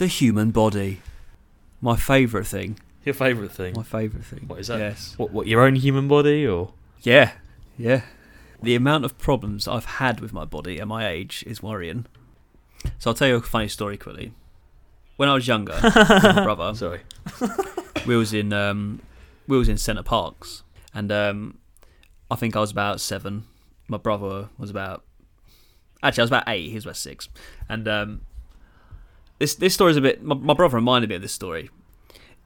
The human body. My favourite thing. Your favourite thing? My favourite thing. What is that? Yes. What, what, your own human body or? Yeah. Yeah. The amount of problems I've had with my body at my age is worrying. So I'll tell you a funny story quickly. When I was younger, my brother, Sorry. we was in um, we was in Center Parcs, and um, I think I was about seven. My brother was about actually I was about eight. He was about six, and um, this this story is a bit. My, my brother reminded me of this story.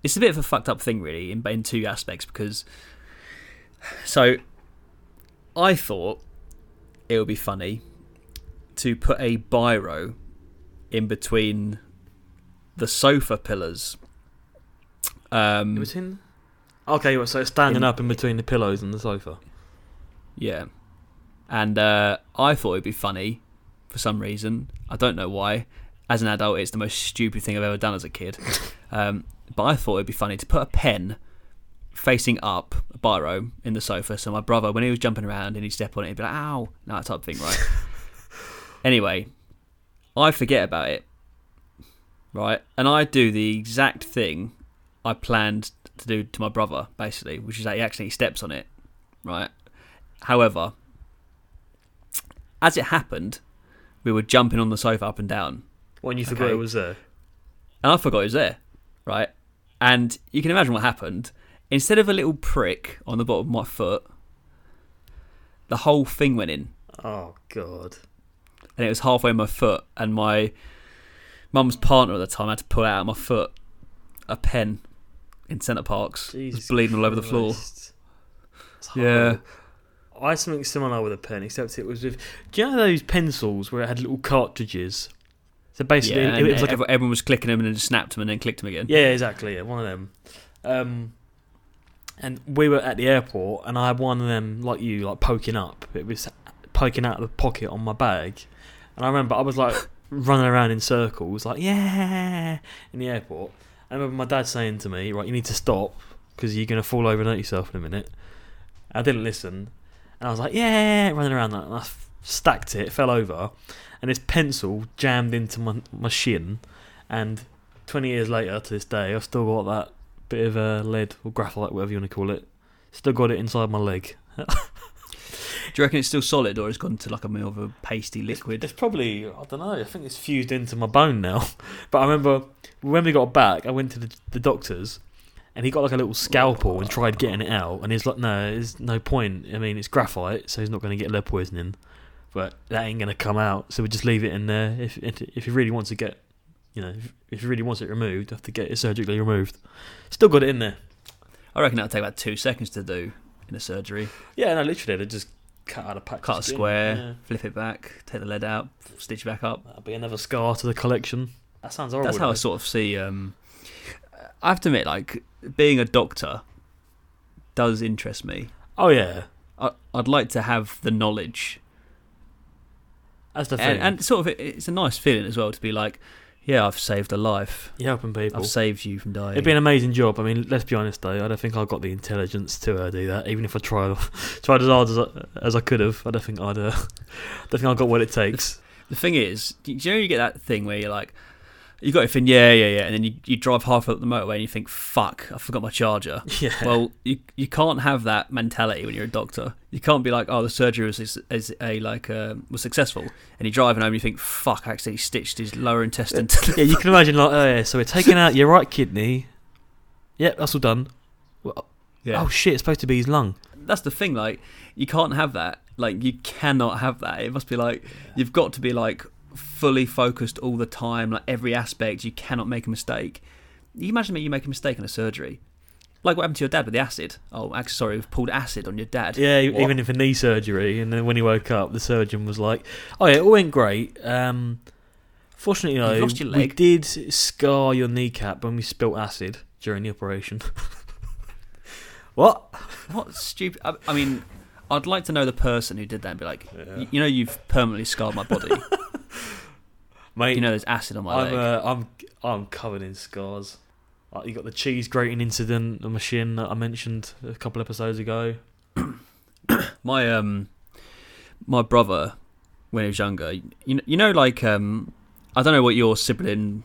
It's a bit of a fucked up thing, really, in in two aspects because. So, I thought it would be funny to put a biro in between the sofa pillars. Um, In? Okay, well, so it's standing In- up in between the pillows and the sofa. Yeah. And uh, I thought it'd be funny for some reason. I don't know why. As an adult, it's the most stupid thing I've ever done as a kid. Um, but I thought it'd be funny to put a pen facing up, a biro, in the sofa. So my brother, when he was jumping around and he'd step on it, he'd be like, ow, no, that type of thing, right? anyway, I forget about it, right? And I do the exact thing I planned to do to my brother, basically, which is that he accidentally steps on it, right? However, as it happened, we were jumping on the sofa up and down, When you forgot Okay. it was there. and I forgot it was there, right? And you can imagine what happened. Instead of a little prick on the bottom of my foot, the whole thing went in, Oh, God. and it was halfway in my foot. And my mum's partner at the time had to pull out of my foot a pen in Center Parcs, It was Jesus bleeding all over the floor. Yeah. I had something similar with a pen, except it was with. Do you know those pencils where it had little cartridges? So basically, Yeah, it, and was like everyone was clicking them and then just snapped them and then clicked them again. Yeah, exactly. Yeah, one of them. Um, and we were at the airport, and I had one of them, like you, like poking up. It was poking out of the pocket on my bag, and I remember I was like running around in circles, like yeah, in the airport. I remember my dad saying to me, "Right, you need to stop because you're gonna fall over and hurt yourself in a minute." I didn't listen, and I was like, "Yeah," running around, like, and I stacked it, fell over, and this pencil jammed into my my shin, and 20 years later to this day, I've still got that bit of uh, lead or graphite, whatever you want to call it. Still got it inside my leg. Do you reckon it's still solid or it's gone to like a more of a pasty liquid? It's probably, I don't know, I think it's fused into my bone now. But I remember when we got back, I went to the, the doctor's and he got like a little scalpel and tried getting it out. And he's like, no, there's no point. I mean, it's graphite, so he's not going to get lead poisoning. But that ain't going to come out. So we just leave it in there. If, if, he really wants to get, you know, if, if he really wants it removed, have to get it surgically removed. Still got it in there. I reckon that'll take about two seconds to do in a surgery. Yeah, no, literally, they just cut out a patch. Cut a square, Yeah. flip it back, take the lead out, stitch back up. That'll be another scar to the collection. That sounds horrible. That's how I sort of see. Um, I have to admit, like being a doctor does interest me. Oh yeah, I, I'd like to have the knowledge, that's the thing. and, and sort of it, it's a nice feeling as well to be like, yeah, I've saved a life. You're helping people. I've saved you from dying. It'd be an amazing job. I mean, let's be honest though. I don't think I've got the intelligence to uh, do that. Even if I tried, tried as hard as I, as I could have, I don't think I'd. Uh, don't think I've got what it takes. The thing is, do you know you get that thing where you're like, you got your thing, yeah, yeah, yeah, and then you, you drive half up the motorway and you think, fuck, I forgot my charger. Yeah. Well, you you can't have that mentality when you're a doctor. You can't be like, oh, the surgery was is, is a like uh, was successful, and you're driving home and you think, fuck, I accidentally stitched his lower intestine. To yeah, you can imagine like, oh yeah, so we're taking out your right kidney. Yep, that's all done. Well, yeah. Oh shit, it's supposed to be his lung. that's the thing. Like, you can't have that. Like, you cannot have that. It must be like you've got to be like fully focused all the time, like every aspect. You cannot make a mistake. You imagine me, you make a mistake in a surgery. Like what happened to your dad with the acid? Oh, actually, sorry, we've pulled acid on your dad. Yeah, What? even if a knee surgery, and then when he woke up, the surgeon was like, "Oh yeah, it all went great. Um, fortunately, though, we did scar your kneecap when we spilt acid during the operation." what? What stupid? I, I mean, I'd like to know the person who did that and be like, Yeah. "Y- you know, you've permanently scarred my body. Mate, you know, there's acid on my I'm leg. uh, I'm I'm covered in scars. Like, you got the cheese grating incident on my shin that I mentioned a couple episodes ago. my um, my brother, when he was younger, you know, you know, like um, I don't know what your sibling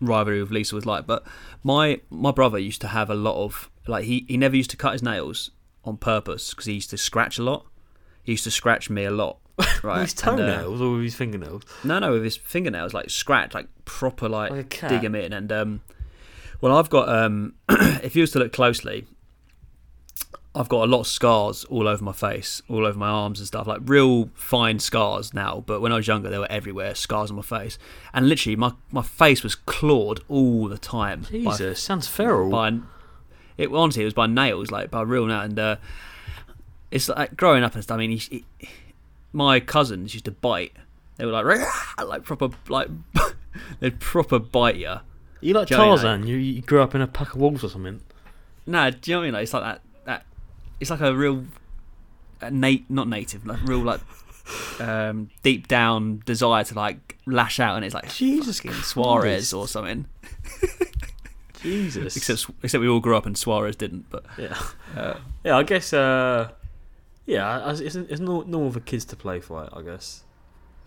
rivalry with Lisa was like. But my my brother used to have a lot of like he he never used to cut his nails on purpose because he used to scratch a lot. He used to scratch me a lot. Right, With his and, uh, toenails or with his fingernails? no, no, with his fingernails, like scratch, like proper, like, Like dig him in. And um, well, I've got um, if you was to look closely, I've got a lot of scars all over my face, all over my arms and stuff, like real fine scars now. But when I was younger, they were everywhere, scars on my face, and literally my my face was clawed all the time. by Jesus, sounds feral. by it honestly it was by nails like by real nail and uh, it's like growing up and stuff. I mean, he, he, my cousins used to bite. They were like like proper like they'd proper bite you. you like Do you know I Tarzan? You, you grew up in a pack of wolves or something? Nah, do you know what I mean? Like, it's like that that it's like a real uh, nat not native like real like um, deep down desire to like lash out and it's like Jesus Suarez or something. Jesus. Except except we all grew up and Suarez didn't. But yeah. uh, Yeah, I guess. Uh, yeah, I- it's, it's nor- normal for kids to play fight, I guess.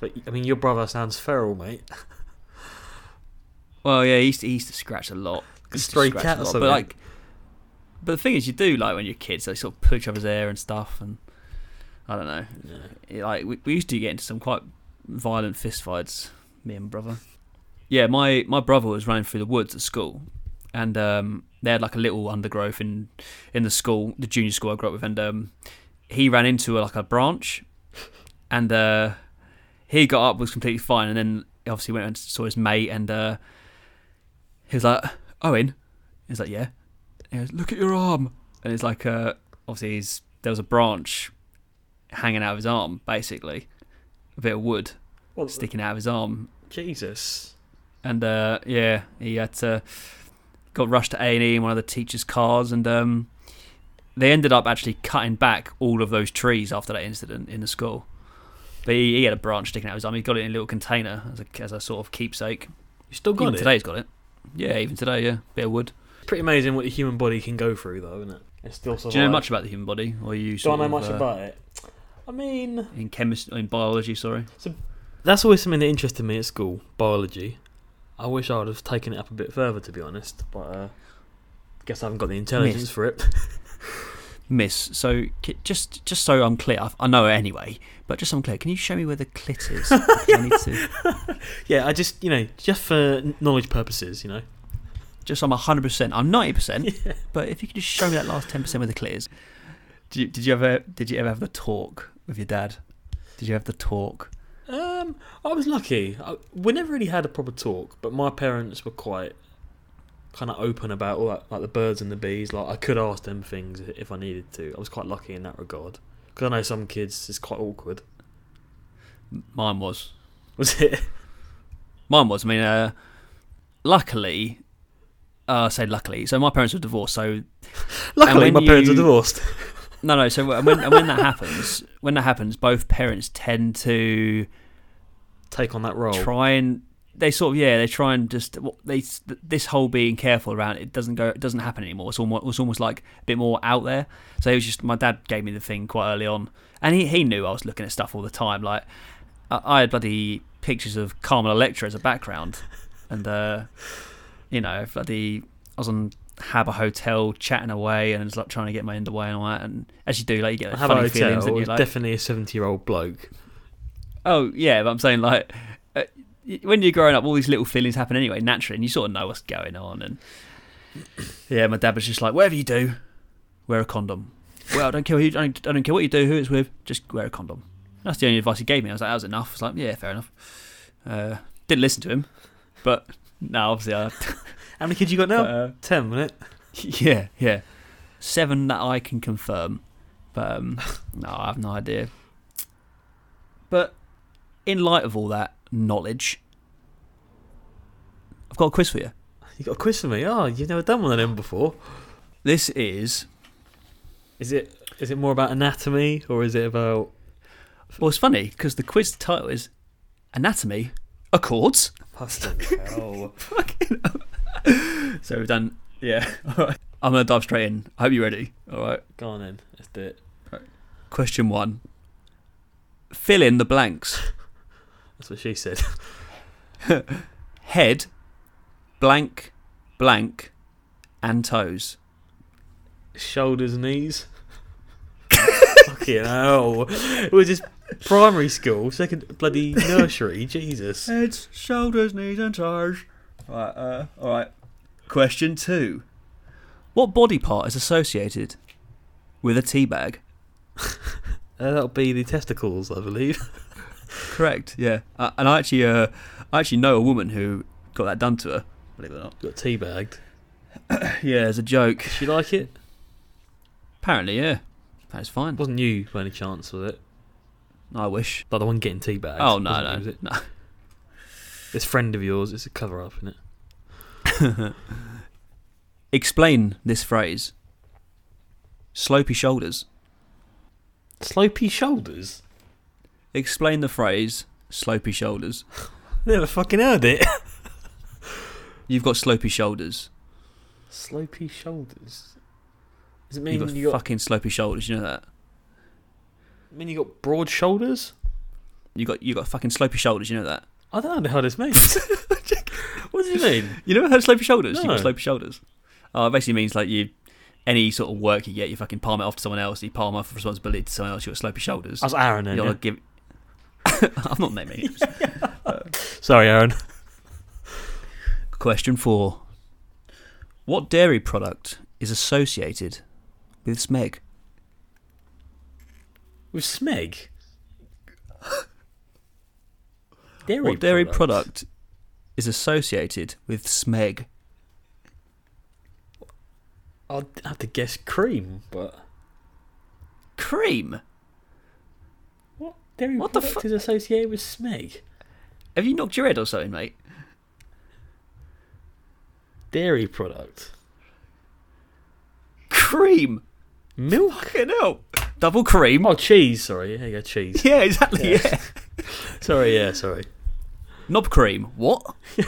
But I mean, your brother sounds feral, mate. Well, yeah, he used to, he used to scratch a lot. He used to stray cat lot, something. But like, but the thing is, you do like when you're kids, they sort of pull each other's hair and stuff, and I don't know. Yeah. Like we, we used to get into some quite violent fist fights, me and brother. Yeah, my my brother was running through the woods at school, and um, they had like a little undergrowth in in the school, the junior school I grew up with, and um, he ran into like a branch, and uh, he got up was completely fine, and then obviously went and saw his mate, and uh, he was like, Owen, he's like, yeah, he goes, look at your arm, and it's like, uh, obviously he's there was a branch hanging out of his arm, basically, a bit of wood Well, sticking out of his arm, Jesus. and uh, yeah, he had to got rushed to A and E in one of the teachers' cars, and um, they ended up actually cutting back all of those trees after that incident in the school. But he, he had a branch sticking out of his arm. He got it in a little container as a, as a sort of keepsake. You still got even it? Today he's got it. Yeah, even today, yeah, bit of wood. Pretty amazing what the human body can go through, though, isn't it? It still survives. Do you know much about the human body, or you Do I sort know of, much uh, about it? I mean, in chemistry, in biology? Sorry. So that's always something that interested me at school, biology. I wish I would have taken it up a bit further, to be honest, but uh, guess I haven't got the intelligence Missed. for it. Miss. So just just so I'm clear, I- I know it anyway, but just so I'm clear, can you show me where the clit is? 'Cause I need to. yeah, I just, you know, just for knowledge purposes, you know. Just so I'm 100. percent I'm 90. percent But if you could just show me that last 10 percent where the clit is. Did you, did you ever did you ever have the talk with your dad? Did you have the talk? Um, I was lucky. I, we never really had a proper talk, but my parents were quite kind of open about all that, like the birds and the bees. Like I could ask them things if I needed to. I was quite lucky in that regard. Because I know some kids it's quite awkward. Mine was. Was it? Mine was. I mean, uh, luckily, uh, I say luckily. So my parents were divorced. So Luckily, my parents are divorced. no, no. So when when that happens, when that happens, both parents tend to Take on that role. try and they sort of yeah they try and just they this whole being careful around it doesn't go it doesn't happen anymore. It's almost it's almost like a bit more out there. So it was just my dad gave me the thing quite early on. And he, he knew I was looking at stuff all the time. Like I, I had bloody pictures of Carmen Electra as a background. And uh you know bloody I was on Habbo Hotel chatting away and was like trying to get my underway and all that. And as you do like you get I like, have a funny hotel. feelings and you're like definitely a seventy-year-old bloke. Oh yeah, but I'm saying like uh, when you're growing up, all these little feelings happen anyway, naturally, and you sort of know what's going on. And yeah, my dad was just like, whatever you do, wear a condom. Well, I don't care. Who, I, don't, I don't care what you do, who it's with, just wear a condom. That's the only advice he gave me. I was like, that was enough. I was like, yeah, fair enough. Uh, didn't listen to him, but no, obviously, I, How many kids you got now? but, uh, Ten, wasn't it? yeah, yeah, seven that I can confirm, but um, no, I have no idea. But in light of all that knowledge, I've got a quiz for you. You got a quiz for me? Oh, you've never done one of them before. This is Is it? Is it more about anatomy or is it about? well, it's funny because the quiz title is anatomy accords. Fucking hell. So we've done yeah. All right, I'm gonna dive straight in. I hope you're ready. All right. Go on then. Let's do it. Question one. Fill in the blanks. That's what she said. Head, blank, blank, and toes. Shoulders, knees. Fucking hell. It was just primary school, second bloody nursery. Jesus. Heads, shoulders, knees, and toes. Right, uh, all right. Question two. What body part is associated with a tea bag? Uh, that'll be the testicles, I believe. Correct. Yeah. Uh, and I actually, uh, I actually know a woman who got that done to her. Believe it or not. Got teabagged. Yeah, as a joke. Did she like it? Apparently, yeah. That's fine. Wasn't you by any chance, was it? I wish. Like the one getting teabagged. Oh no, wasn't you, no, it? no. This friend of yours, it's a cover up, isn't it? Explain this phrase. Slopey shoulders. Slopey shoulders? Explain the phrase slopey shoulders. Never fucking heard it. You've got slopey shoulders. Slopey shoulders? Does it mean You've got you got, fucking slopey shoulders. You know that. I mean you got broad shoulders? You got you got fucking slopey shoulders. You know that. I don't know how this means. what do you mean? You never heard of slopey shoulders? You got No. slopey shoulders. Oh, it basically means like you, any sort of work you get, you fucking palm it off to someone else. You palm off responsibility to someone else. You got slopey shoulders. That's Aaron then. you yeah? gotta give. I'm not naming names. Sorry, Aaron. Question four. What dairy product is associated with smeg? With Smeg? Dairy what dairy product? product is associated with smeg? I'd have to guess cream, but Cream. What dairy What the product fu- is associated with Smeg? Have you knocked your head or something, mate? Dairy product. Cream. Milk? Fucking hell. Double cream. Oh, cheese. Sorry, yeah, yeah, cheese. Yeah, exactly. Yeah. Yeah. sorry, yeah, sorry. Knob cream. What?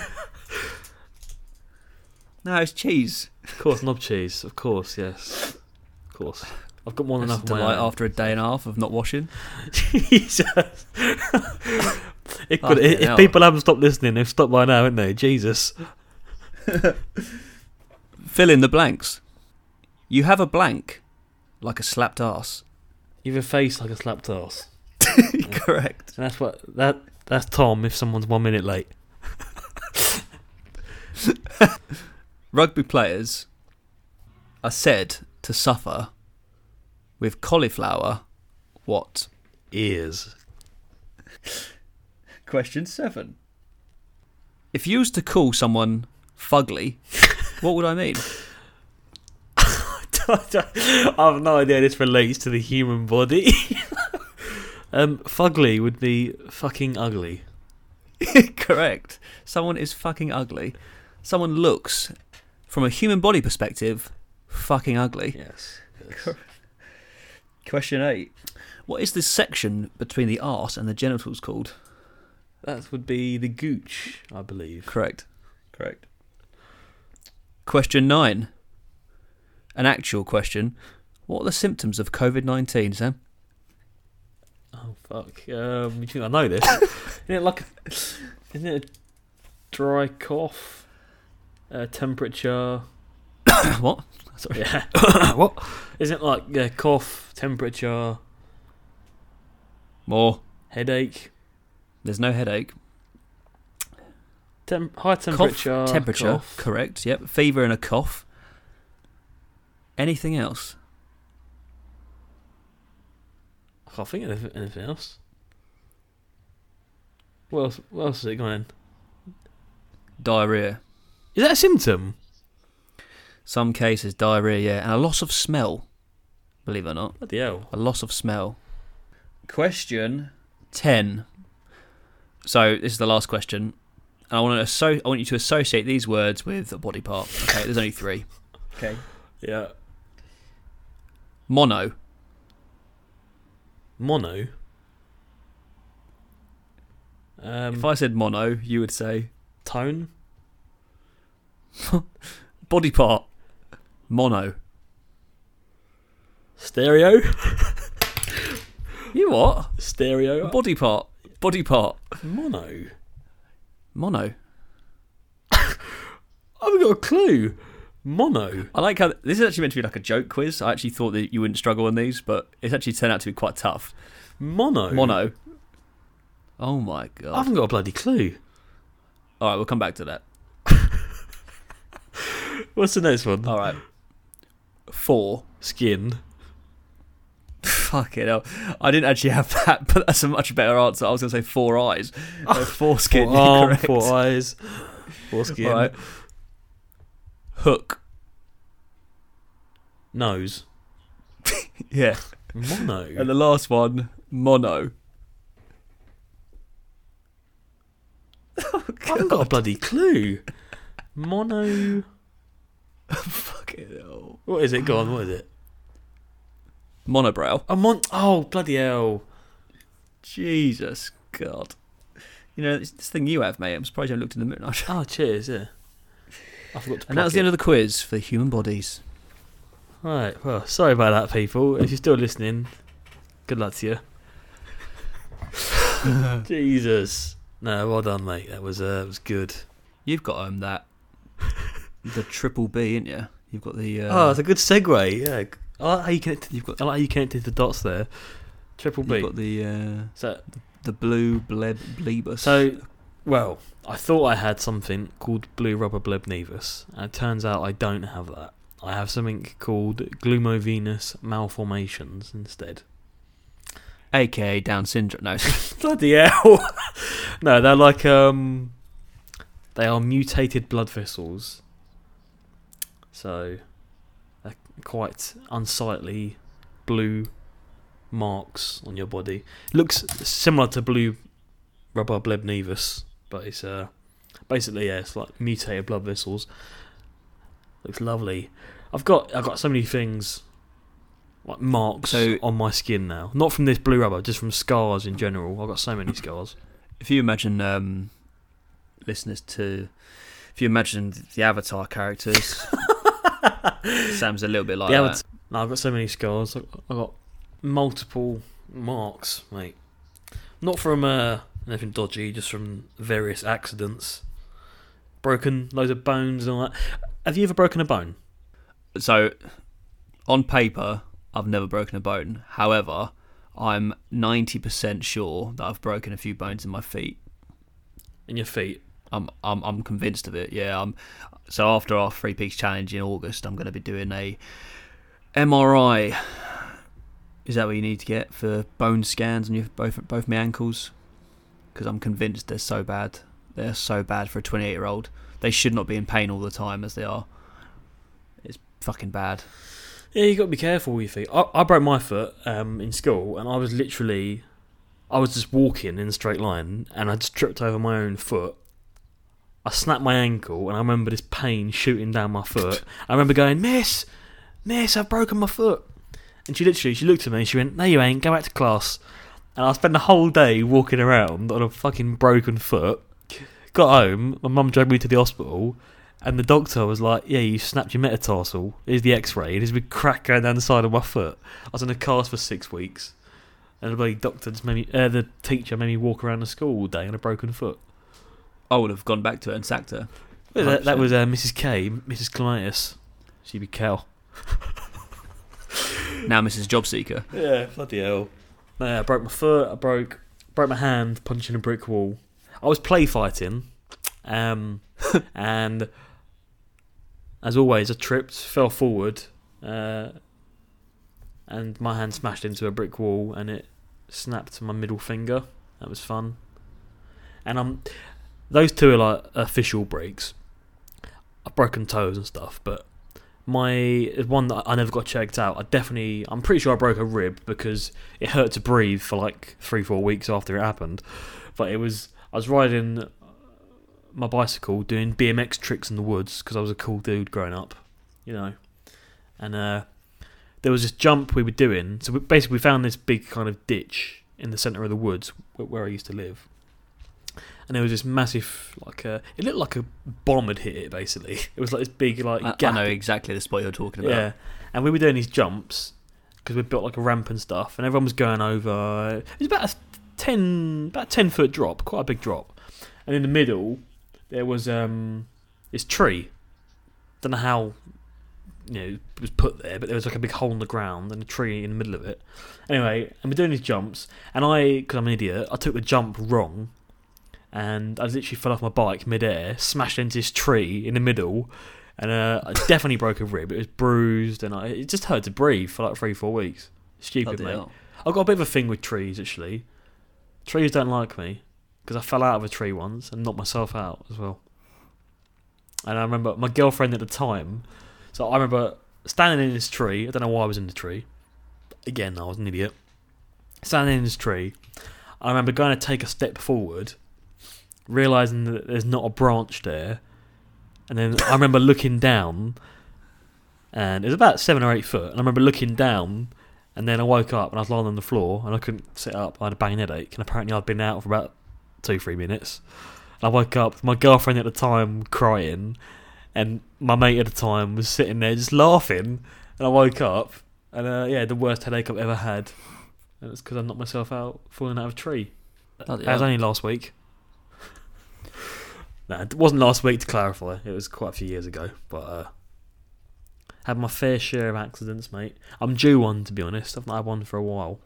no, it's cheese. Of course, knob cheese. Of course, yes. Of course. I've got more than enough delight after a day and a half of not washing. Jesus. It could, if hell. people haven't stopped listening, they've stopped by now, haven't they? Jesus. Fill in the blanks. You have a blank, like a slapped ass. You've a face like a slapped ass. Correct. And that's what that that's Tom if someone's one minute late. Rugby players are said to suffer with cauliflower. What? Ears. Question seven. If you was to call someone fugly, what would I mean? I have no idea this relates to the human body. um, fugly would be fucking ugly. Correct. Someone is fucking ugly. Someone looks, from a human body perspective, fucking ugly. Yes. Question eight. What is this section between the arse and the genitals called? That would be the gooch, I believe. Correct. Correct. Question nine. An actual question. What are the symptoms of COVID 19, Sam? Oh fuck. Um, you think I know this? isn't it like a, isn't it a dry cough? Uh, temperature. what? Sorry. Yeah. what? Isn't it like yeah, cough, temperature, More. headache, There's no headache. Tem- high temperature, cough, temperature. cough. Correct. Yep. Fever and a cough. Anything else? I can't think of anything- anything else. What else? What else is it going? Diarrhea. Is that a symptom? Some cases, diarrhea, yeah. And a loss of smell. Believe it or not. Bloody hell. A loss of smell. Question 10. So, this is the last question. And I want, to asso- I want you to associate these words with a body part. Okay, there's only three. Okay. Yeah. Mono. Mono. Um, If I said mono, you would say tone. body part. Mono. Stereo. You what? Stereo. Body part. Body part. Mono. Mono. I haven't got a clue. Mono. I like how this is actually meant to be like a joke quiz. I actually thought that you wouldn't struggle on these, but it's actually turned out to be quite tough. Mono. Mono. Oh my god. I haven't got a bloody clue. All right, we'll come back to that. What's the next one? All right. Four. Skin. Fuck it hell. I didn't actually have that, but that's a much better answer. I was going to say four eyes. Uh, four skin. Four arm, correct. four eyes, four right. Hook. Nose. Yeah. Mono. And the last one, mono. Oh, I haven't got a bloody clue. Mono. Fuck it hell. What is it? Go on. What is it? Monobrow. A mon. Oh bloody hell! Jesus God. You know, this, this thing you have, mate, I'm surprised you haven't looked in the mirror. Oh cheers. Yeah. I forgot to. And that was the end of the quiz for the human bodies. Right. Well, sorry about that, people. If you're still listening, good luck to you. Jesus. No, well done, mate. That was uh, was good. You've got um that the triple B, ain't you? You've got the uh, oh, it's a good segue. Yeah. I like how you connected. you've got I like how you connected the dots there. Triple B. you've got the uh, So, the blue bleb blebus. so, well, I thought I had something called blue rubber bleb nevus, and it turns out I don't have that. I have something called glomuvenous malformations instead. aka Down syndrome. No, Bloody hell! no, they're like um, they are mutated blood vessels. So, quite unsightly blue marks on your body. Looks similar to blue rubber bleb nevus, but it's uh, basically yeah, it's like mutated blood vessels. Looks lovely. I've got I've got so many things like marks So- on my skin now. Not from this blue rubber, just from scars in general. I've got so many scars. if you imagine um, listeners to, if you imagine the Avatar characters, Sam's a little bit like The that. No, I've got so many scars. I've I've got multiple marks, mate. Not from uh, anything dodgy, just from various accidents. Broken loads of bones and all that. Have you ever broken a bone? So, on paper, I've never broken a bone. However, I'm 90% sure that I've broken a few bones in my feet. In your feet? I'm I'm I'm convinced of it. Yeah. I'm so after our Three Peaks challenge in August, I'm going to be doing a MRI. Is that what you need to get for bone scans on your both both my ankles? Because I'm convinced they're so bad. They're so bad for a 28 year old. They should not be in pain all the time as they are. It's fucking bad. Yeah, you got to be careful with your feet. I, I broke my foot um, in school, and I was literally, I was just walking in a straight line, and I just tripped over my own foot. I snapped my ankle, and I remember this pain shooting down my foot. I remember going, "Miss, Miss, I've broken my foot." And she literally, she looked at me, and she went, "No, you ain't. Go back to class." And I spent the whole day walking around on a fucking broken foot. Got home, my mum dragged me to the hospital, and the doctor was like, "Yeah, you snapped your metatarsal. Here's the X-ray. There's a big crack going down the side of my foot." I was in a cast for six weeks, and the bloody doctor just made me. Uh, the teacher made me walk around the school all day on a broken foot. I would have gone back to her and sacked her. Well, that, that was uh, Mrs. K, Mrs. Clematis. She'd be cow. Now Mrs. Jobseeker. Yeah, bloody hell. Yeah, I broke my foot. I broke broke my hand punching a brick wall. I was play fighting, um, and as always, I tripped, fell forward, uh, and my hand smashed into a brick wall, and it snapped my middle finger. That was fun. And um, those two are like official breaks. I've broken toes and stuff, but my one that I never got checked out. I definitely, I'm pretty sure I broke a rib because it hurt to breathe for like three, four weeks after it happened. But it was, I was riding my bicycle doing BMX tricks in the woods because I was a cool dude growing up, you know. And uh, there was this jump we were doing. So we, basically, we found this big kind of ditch in the centre of the woods where I used to live. And there was this massive, like a, it looked like a bomb had hit it. Basically, it was like this big, like I, I know exactly the spot you're talking about. yeah, and we were doing these jumps because we built like a ramp and stuff, and everyone was going over. It was about a ten, about a ten foot drop, quite a big drop, and in the middle there was um this tree, don't know how you know it was put there, but there was like a big hole in the ground and a tree in the middle of it. Anyway, and we're doing these jumps, and I, because I'm an idiot, I took the jump wrong, and I literally fell off my bike mid-air, smashed into this tree in the middle, and uh, I definitely broke a rib. It was bruised, and I, it just hurt to breathe for like three, four weeks. Stupid, Bloody mate. hell. I've got a bit of a thing with trees, actually. Trees don't like me because I fell out of a tree once and knocked myself out as well. And I remember my girlfriend at the time. So I remember standing in this tree. I don't know why I was in the tree. Again, I was an idiot. Standing in this tree. I remember going to take a step forward, realizing that there's not a branch there. And then I remember looking down, and it was about seven or eight foot. And I remember looking down, and then I woke up and I was lying on the floor and I couldn't sit up. I had a banging headache, and apparently I'd been out for about two, three minutes. And I woke up, my girlfriend at the time crying, and my mate at the time was sitting there just laughing. And I woke up, and uh, yeah, the worst headache I've ever had. And it's because I knocked myself out falling out of a tree. Bloody That was hell. only last week. No, it wasn't last week to clarify. It was quite a few years ago. But uh, had my fair share of accidents, mate. I'm due one, to be honest. I've not had one for a while.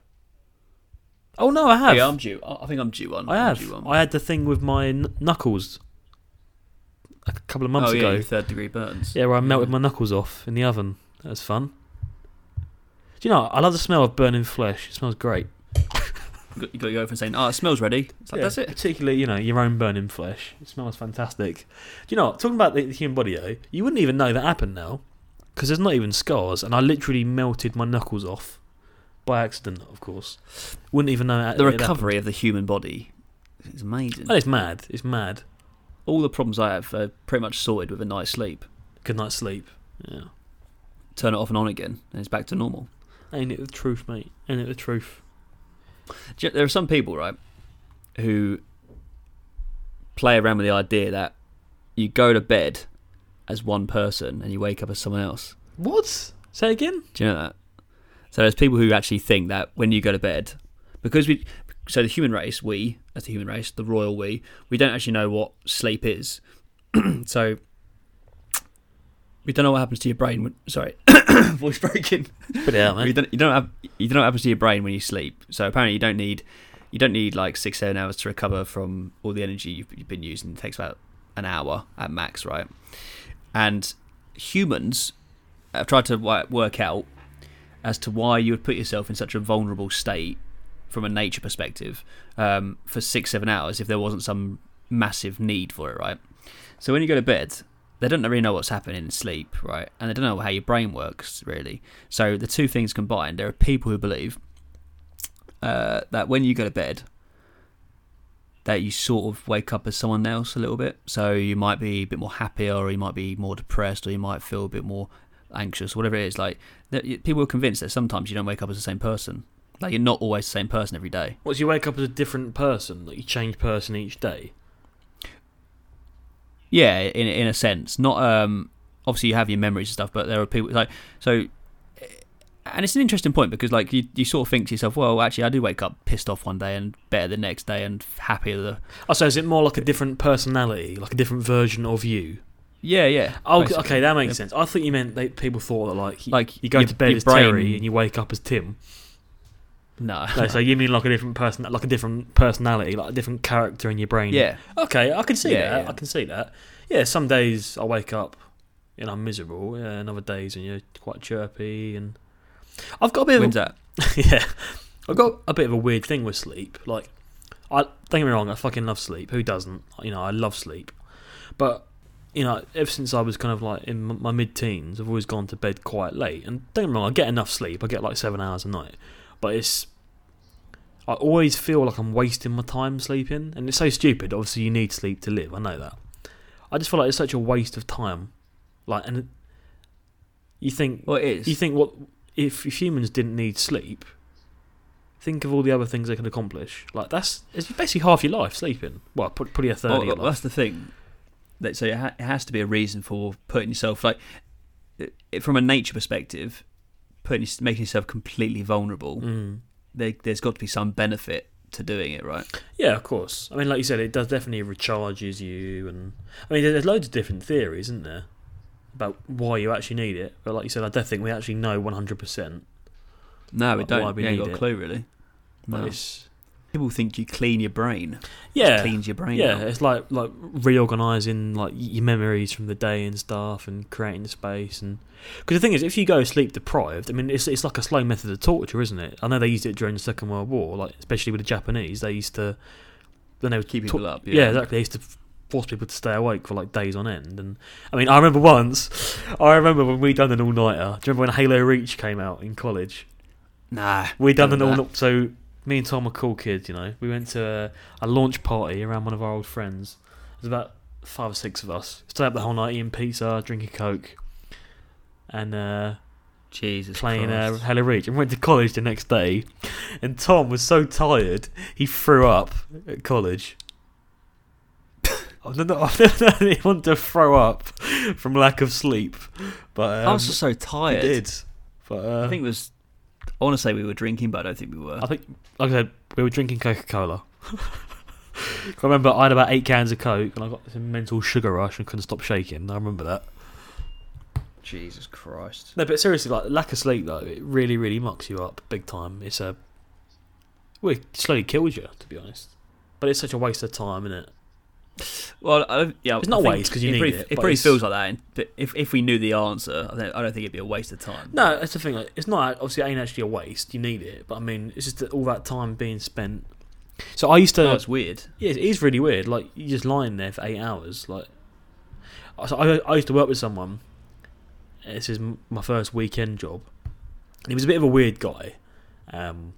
Oh no, I have. Yeah, I'm due. I think I'm due one. I I'm have. one. I had the thing with my kn- knuckles a couple of months oh, yeah, ago. third degree burns. Yeah, where I melted Yeah. my knuckles off in the oven. That was fun. Do you know? I love the smell of burning flesh. It smells great. You got, you got your girlfriend saying, "Oh, ah, it smells ready." It's like, Yeah, That's it. Particularly, you know, your own burning flesh. It smells fantastic. Do you know? Talking about the, the human body, though, you wouldn't even know that happened now, because there's not even scars, and I literally melted my knuckles off by accident, of course. Wouldn't even know that The it happened. recovery of the human body is amazing. Oh, it's mad. It's mad. All the problems I have are pretty much sorted with a night's sleep. Good night's sleep. Yeah. Turn it off and on again, and it's back to normal. Ain't it the truth, mate? Ain't it the truth? There are some people, right, who play around with the idea that you go to bed as one person and you wake up as someone else. What? Say again? Do you know that? So there's people who actually think that when you go to bed, because we, so the human race, we as the human race, the royal we, we don't actually know what sleep is. so we don't know what happens to your brain. When, sorry, voice breaking. Put it out, You don't, you don't have you don't know what happens to your brain when you sleep. So apparently you don't need you don't need like six seven hours to recover from all the energy you've, you've been using. It takes about an hour at max, right? And humans have tried to work out as to why you would put yourself in such a vulnerable state from a nature perspective um, for six seven hours if there wasn't some massive need for it, right? So when you go to bed, they don't really know what's happening in sleep, right? And they don't know how your brain works, really. So the two things combined, there are people who believe uh, that when you go to bed, that you sort of wake up as someone else a little bit. So you might be a bit more happier, or you might be more depressed, or you might feel a bit more anxious, whatever it is. Like people are convinced that sometimes you don't wake up as the same person. Like you're not always the same person every day. What, so you wake up as a different person? Like you change person each day? Yeah, in in a sense, not um. Obviously, you have your memories and stuff, but there are people like so. And it's an interesting point because, like, you, you sort of think to yourself, well, actually, I do wake up pissed off one day and better the next day and happier the. Oh, so is it more like a different personality, like a different version of you? Yeah, yeah. Oh, basically. okay, that makes Yeah. sense. I thought you meant they, people thought that like, you- Like, you go to bed as Terry and you wake up as Tim. No. No, so you mean like a different person, like a different personality, like a different character in your brain? yeah. Okay, I can see Yeah, that. yeah. I can see that. Yeah, some days I wake up and I'm miserable. Yeah, and other days and you're quite chirpy and I've got a bit of a that? yeah, I've got a bit of a weird thing with sleep. Like, I don't get me wrong, I fucking love sleep. Who doesn't? You know, I love sleep. But you know, ever since I was kind of like in my mid-teens, I've always gone to bed quite late. And don't get me wrong, I get enough sleep. I get like seven hours a night. But it's I always feel like I'm wasting my time sleeping, and it's so stupid. Obviously, you need sleep to live. I know that. I just feel like it's such a waste of time. Like, and you think Well, it is. you think what if, if humans didn't need sleep? Think of all the other things they could accomplish. Like that's it's basically half your life sleeping. Well, put probably a third Well, of your well, life. that's the thing. That so it, ha- it has to be a reason for putting yourself like from a nature perspective, putting making yourself completely vulnerable. Mm. There, there's got to be some benefit to doing it, right? Yeah, of course. I mean, like you said, it does definitely recharges you, and I mean, there's loads of different theories, isn't there? about why you actually need it. But like you said, I don't think we actually know one hundred percent. No, we don't. we We ain't got a clue really. But No. it's People think you clean your brain. yeah, it Cleans your brain. yeah. out. It's like like reorganizing like your memories from the day and stuff, and creating the space. And because the thing is, if you go sleep deprived, I mean, it's it's like a slow method of torture, isn't it? I know they used it during the Second World War, like especially with the Japanese. They used to then they would Keep people up. Yeah. exactly. They used to force people to stay awake for like days on end. And I mean, I remember once, I remember when we done an all nighter. Do you remember when Halo Reach came out in college? Nah. We done an all know so me and Tom were cool kids, you know. We went to a, a launch party around one of our old friends. There's about five or six of us. Stayed up the whole night eating pizza, drinking coke, and uh, Jesus playing uh. Halo Reach. And went to college the next day. And Tom was so tired he threw up at college. I don't know. I don't know if he wanted to throw up from lack of sleep, but um, I was just so tired. he did. But uh, I think it was. I want to say we were drinking, but I don't think we were. I think, like I said, we were drinking Coca Cola. I remember I had about eight cans of Coke and I got this mental sugar rush and couldn't stop shaking. I remember that. Jesus Christ. No, but seriously, like lack of sleep though, it really, really mucks you up big time. It's a, well, it slowly kills you to be honest. But it's such a waste of time, isn't it? Well, I yeah, It's not I waste 'cause you it need probably, it, It probably feels like that. But if if we knew the answer, I don't, I don't think it'd be a waste of time. No, that's the thing. Like, it's not obviously it ain't actually a waste. You need it, but I mean, it's just that all that time being spent. So I used to. it's weird. Yeah, it is really weird. Like you're just lying there for eight hours. Like, so I, I used to work with someone. This is my first weekend job. And he was a bit of a weird guy. Um,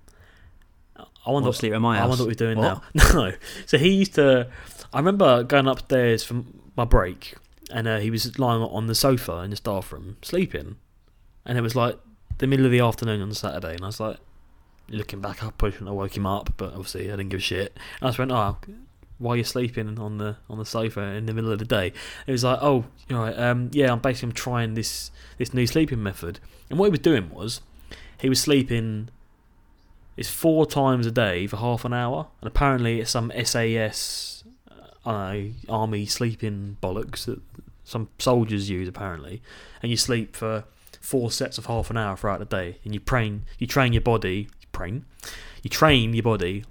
I wonder. What, sleep at my house. I wonder what he's doing What? now. No, so he used to. I remember going upstairs from my break, and uh, he was lying on the sofa in the staff room sleeping, and it was like the middle of the afternoon on Saturday, and I was like, looking back, I probably shouldn't have woke him up, but obviously I didn't give a shit. And I just went, oh, why are you sleeping on the on the sofa in the middle of the day? It was like, oh, you know, um, yeah, I'm basically trying this this new sleeping method. And what he was doing was, he was sleeping. It's four times a day for half an hour, and apparently it's some SAS, uh, army sleeping bollocks that some soldiers use apparently, and you sleep for four sets of half an hour throughout the day, and you train you train your body, you train, you train your body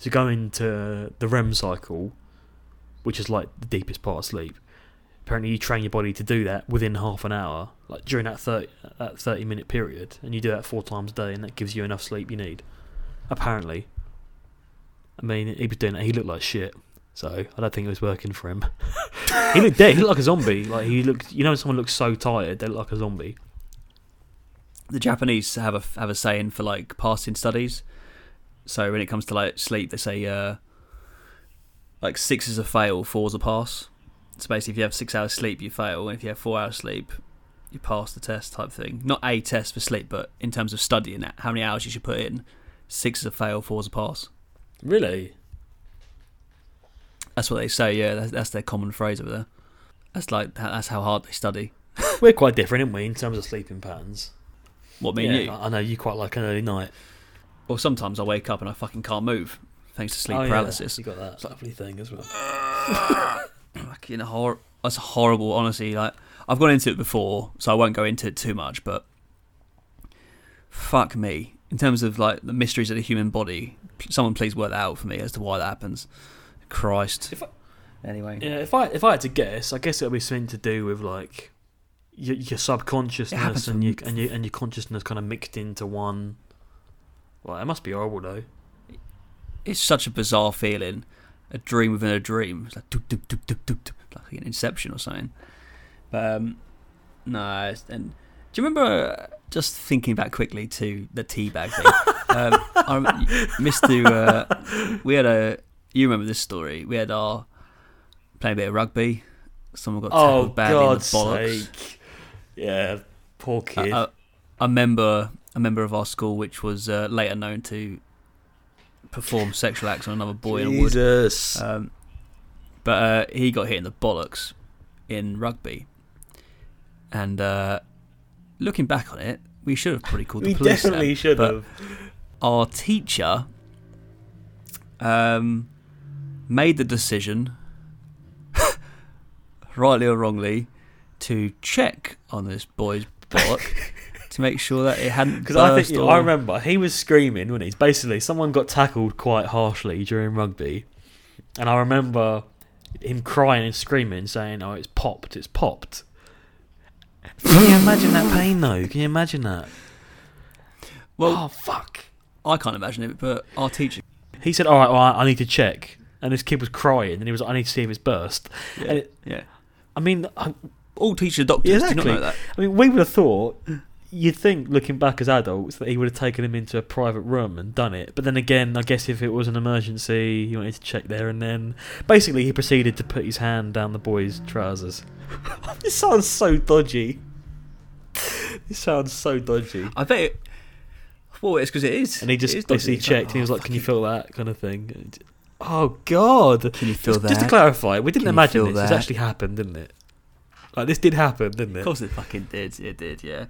to go into the REM cycle, which is like the deepest part of sleep. Apparently, you train your body to do that within half an hour, like during that thirty that thirty minute period, and you do that four times a day, and that gives you enough sleep you need. Apparently, I mean, he was doing it. He looked like shit, so I don't think it was working for him. he looked dead. He looked like a zombie. Like he looked. You know, someone looks so tired, they look like a zombie. the Japanese have a have a saying for like passing studies. So when it comes to like sleep, they say uh, like six is a fail, four is a pass. So basically, if you have six hours sleep, you fail, and if you have four hours sleep, you pass the test type thing. Not a test for sleep, but in terms of studying that, how many hours you should put in. Six is a fail, four is a pass. Really? That's what they say. Yeah, that's, that's their common phrase over there. That's like that's how hard they study. We're quite different, aren't we, in terms of sleeping patterns? What me and Yeah, you? I know you quite like an early night. Or sometimes I wake up and I fucking can't move thanks to sleep Oh, yeah, paralysis. You got that lovely thing as well. fucking hor- that's horrible honestly like i've gone into it before so i won't go into it too much but fuck me in terms of like the mysteries of the human body someone please work that out for me as to why that happens. Christ. If I- anyway. Yeah, if I if I had to guess, I guess it'll be something to do with like your, your subconsciousness and your and your and your consciousness kind of mixed into one. Well, it must be horrible though. it's such a bizarre feeling. A dream within a dream. It's like doop, doop, doop, doop, doop, doop, like an inception or something. But um no and do you remember uh, just thinking back quickly to the teabag thing um, I to uh, we had a you remember this story we had our playing a bit of rugby someone got Oh tackled badly God's in the bollocks sake! Yeah, poor kid. a, a member a member of our school which was uh, later known to perform sexual acts on another boy in a wood Jesus. um, but uh, he got hit in the bollocks in rugby. And uh, looking back on it, we should have probably called the we police. then. definitely should have. Our teacher um, made the decision, rightly or wrongly, to check on this boy's bollock to make sure that it hadn't Because I think burst I remember he was screaming when he's basically someone got tackled quite harshly during rugby, and I remember him crying and screaming, saying, "Oh, it's popped! It's popped!" Can you imagine that pain though? Can you imagine that? Well, oh fuck! I can't imagine it, but our teacher. He said, "All right, well, I I need to check," and this kid was crying, and he was, like, "I need to see if it's burst." Yeah, it- yeah. I mean, I, All teachers are doctors. Yeah, Do exactly. not know that? I mean, we would have thought. You'd think, looking back as adults, that he would have taken him into a private room and done it. But then again, I guess if it was an emergency, he wanted to check there and then. Basically, he proceeded to put his hand down the boy's trousers. this sounds so dodgy. This sounds so dodgy. I bet. It, well, it's because it is. And he just It is dodgy. obviously It's checked. like, and he was oh, like, "Can you feel that?" kind of thing. Oh God! Can you feel just, that? just to clarify, we didn't Can imagine this. This actually happened, didn't it? Like this did happen, didn't it? Of course it fucking did. It did, yeah.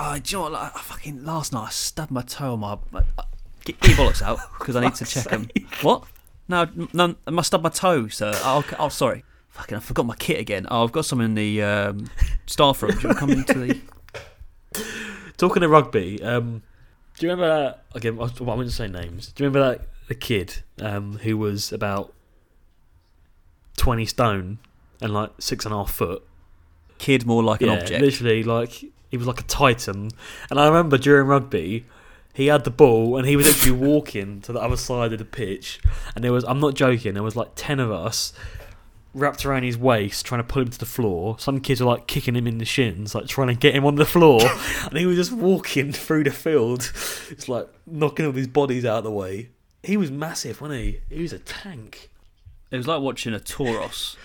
Oh, do you know what? Like, I fucking last night I stubbed my toe on my. my uh, get, get your bollocks out because I need to check them. What? No, no, I must stub my toe, sir. Oh, okay. oh, sorry. Fucking, I forgot my kit again. Oh, I've got some in the um, staff room. Do you want to come into the? Talking of rugby, um, do you remember that? Again, I I wouldn't say names. Do you remember that the kid um, who was about twenty stone and like six and a half foot? Kid more like an object. literally like he was like a titan. And I remember during rugby, he had the ball and he was actually walking to the other side of the pitch. And there was, I'm not joking, there was like ten of us wrapped around his waist trying to pull him to the floor. Some kids were like kicking him in the shins, like trying to get him on the floor. and he was just walking through the field, just like knocking all these bodies out of the way. He was massive, wasn't he? He was a tank. It was like watching a Tauros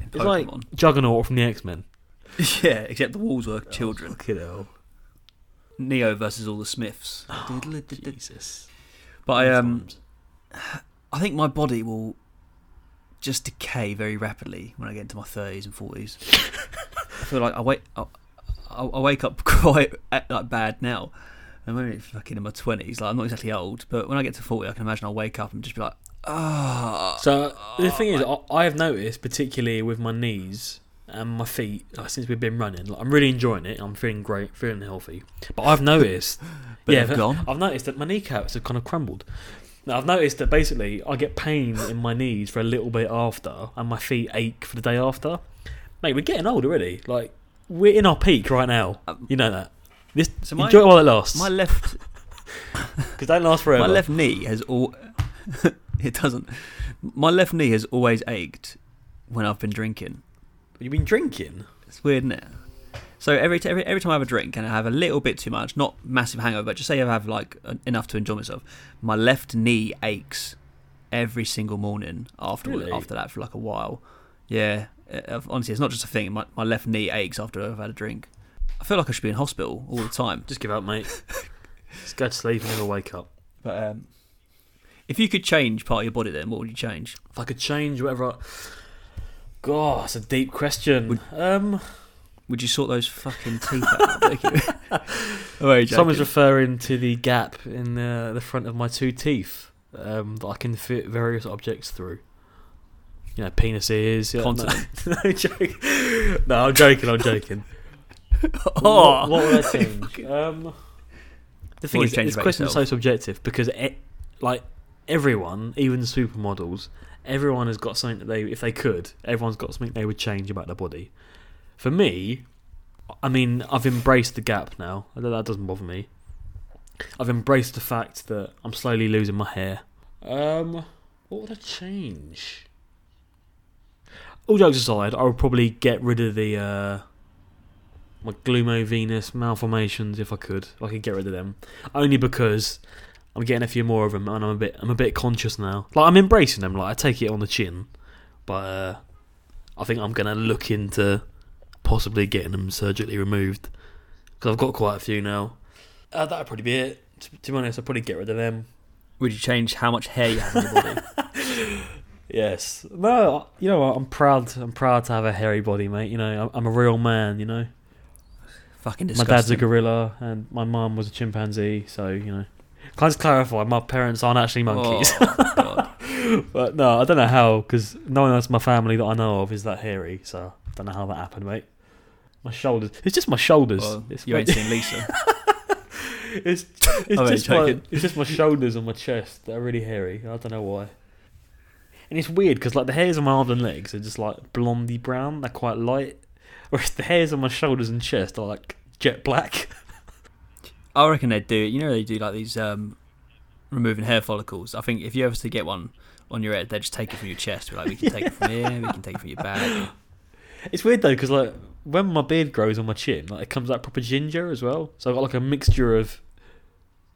It's like Juggernaut from the X Men. yeah, except the walls were children. Fucking hell. Neo versus all the Smiths. Jesus. But I um, I think my body will just decay very rapidly when I get into my thirties and forties. I feel like I wake I, I wake up quite like bad now. I'm only fucking in my twenties, like I'm not exactly old, but when I get to forty, I can imagine I'll wake up and just be like, ah. So the thing is, I, I have noticed, particularly with my knees and my feet, like, since we've been running, like, I'm really enjoying it. I'm feeling great, feeling healthy. But I've noticed, But yeah, gone. I've noticed that my kneecaps have kind of crumbled. Now I've noticed that basically I get pain in my knees for a little bit after, and my feet ache for the day after. Mate, we're getting old already. Like we're in our peak right now. Um, You know that. This So my- enjoy it while it lasts. My left Because don't last forever. my left knee has all it doesn't. My left knee has always ached when I've been drinking. You've been drinking. It's weird, isn't it? So every, t- every every time I have a drink and I have a little bit too much, not massive hangover, but just say I have like en- enough to enjoy myself, my left knee aches every single morning after Really? after that for like a while. Yeah, uh, honestly, it's not just a thing. My my left knee aches after I've had a drink. I feel like I should be in hospital all the time. Just give up, mate. Just go to sleep and never wake up. But um, if you could change part of your body, then what would you change? If I could change whatever. I... God, that's a deep question. um, Would you sort those fucking teeth out? I'm joking. I'm someone's referring to the gap in the, the front of my two teeth um, that I can fit various objects through. You know, penises. Yeah, Continent. No, no, joke. no, I'm joking. I'm joking. Oh. what, what would I change? Um, the thing would is, this question is so subjective because, it, like, everyone, even supermodels, everyone has got something that they, if they could, everyone's got something they would change about their body. For me, I mean, I've embraced the gap now. That doesn't bother me. I've embraced the fact that I'm slowly losing my hair. Um, what would I change? All jokes aside, I would probably get rid of the uh, my glomuvenous malformations if I could. If I could get rid of them, only because I'm getting a few more of them, and I'm a bit I'm a bit conscious now. Like I'm embracing them. Like I take it on the chin, but uh, I think I'm gonna look into possibly getting them surgically removed because I've got quite a few now. Uh, that'd probably be it. To, to be honest, I'd probably get rid of them. Would you change how much hair you have in your body? Yes. No, you know what? I'm proud. I'm proud to have a hairy body, mate. You know, I'm, I'm a real man. You know, Fucking disgusting. my dad's a gorilla and my mum was a chimpanzee. So you know, can I just clarify? My parents aren't actually monkeys. Oh, but no, I don't know how because no one else in my family that I know of is that hairy. So I don't know how that happened, mate. My shoulders. It's just my shoulders. Well, it's, you ain't seen Lisa. it's, it's I'm just my, it's just my shoulders and my chest that are really hairy. I don't know why. And it's weird because like the hairs on my arms and legs are just like blondy brown. They're quite light, whereas the hairs on my shoulders and chest are like jet black. I reckon they'd do. It. You know, they do like these um, removing hair follicles. I think if you ever to get one on your head, they just take it from your chest. Like, we can take it from here, we can take it from your back. It's weird though because like when my beard grows on my chin, like it comes out proper ginger as well. So I've got like a mixture of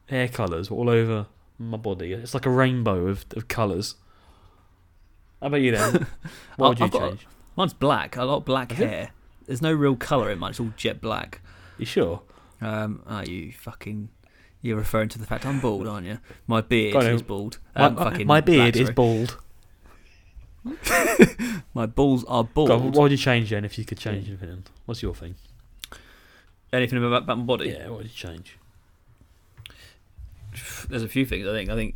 hair colours all over my body. It's like a rainbow of, of colours. How about you then? What would you I've got- change? Mine's black. I got black hair. There's no real colour in mine. It's all jet black. You sure? Um, oh, you fucking. You're referring to the fact I'm bald, aren't you? My beard Go on, is um, bald. My, Um, fucking my beard black, is bald. My balls are bald. what would you change then if you could change anything? What's your thing? Anything about, about my body? Yeah, what would you change? There's a few things. I think. I think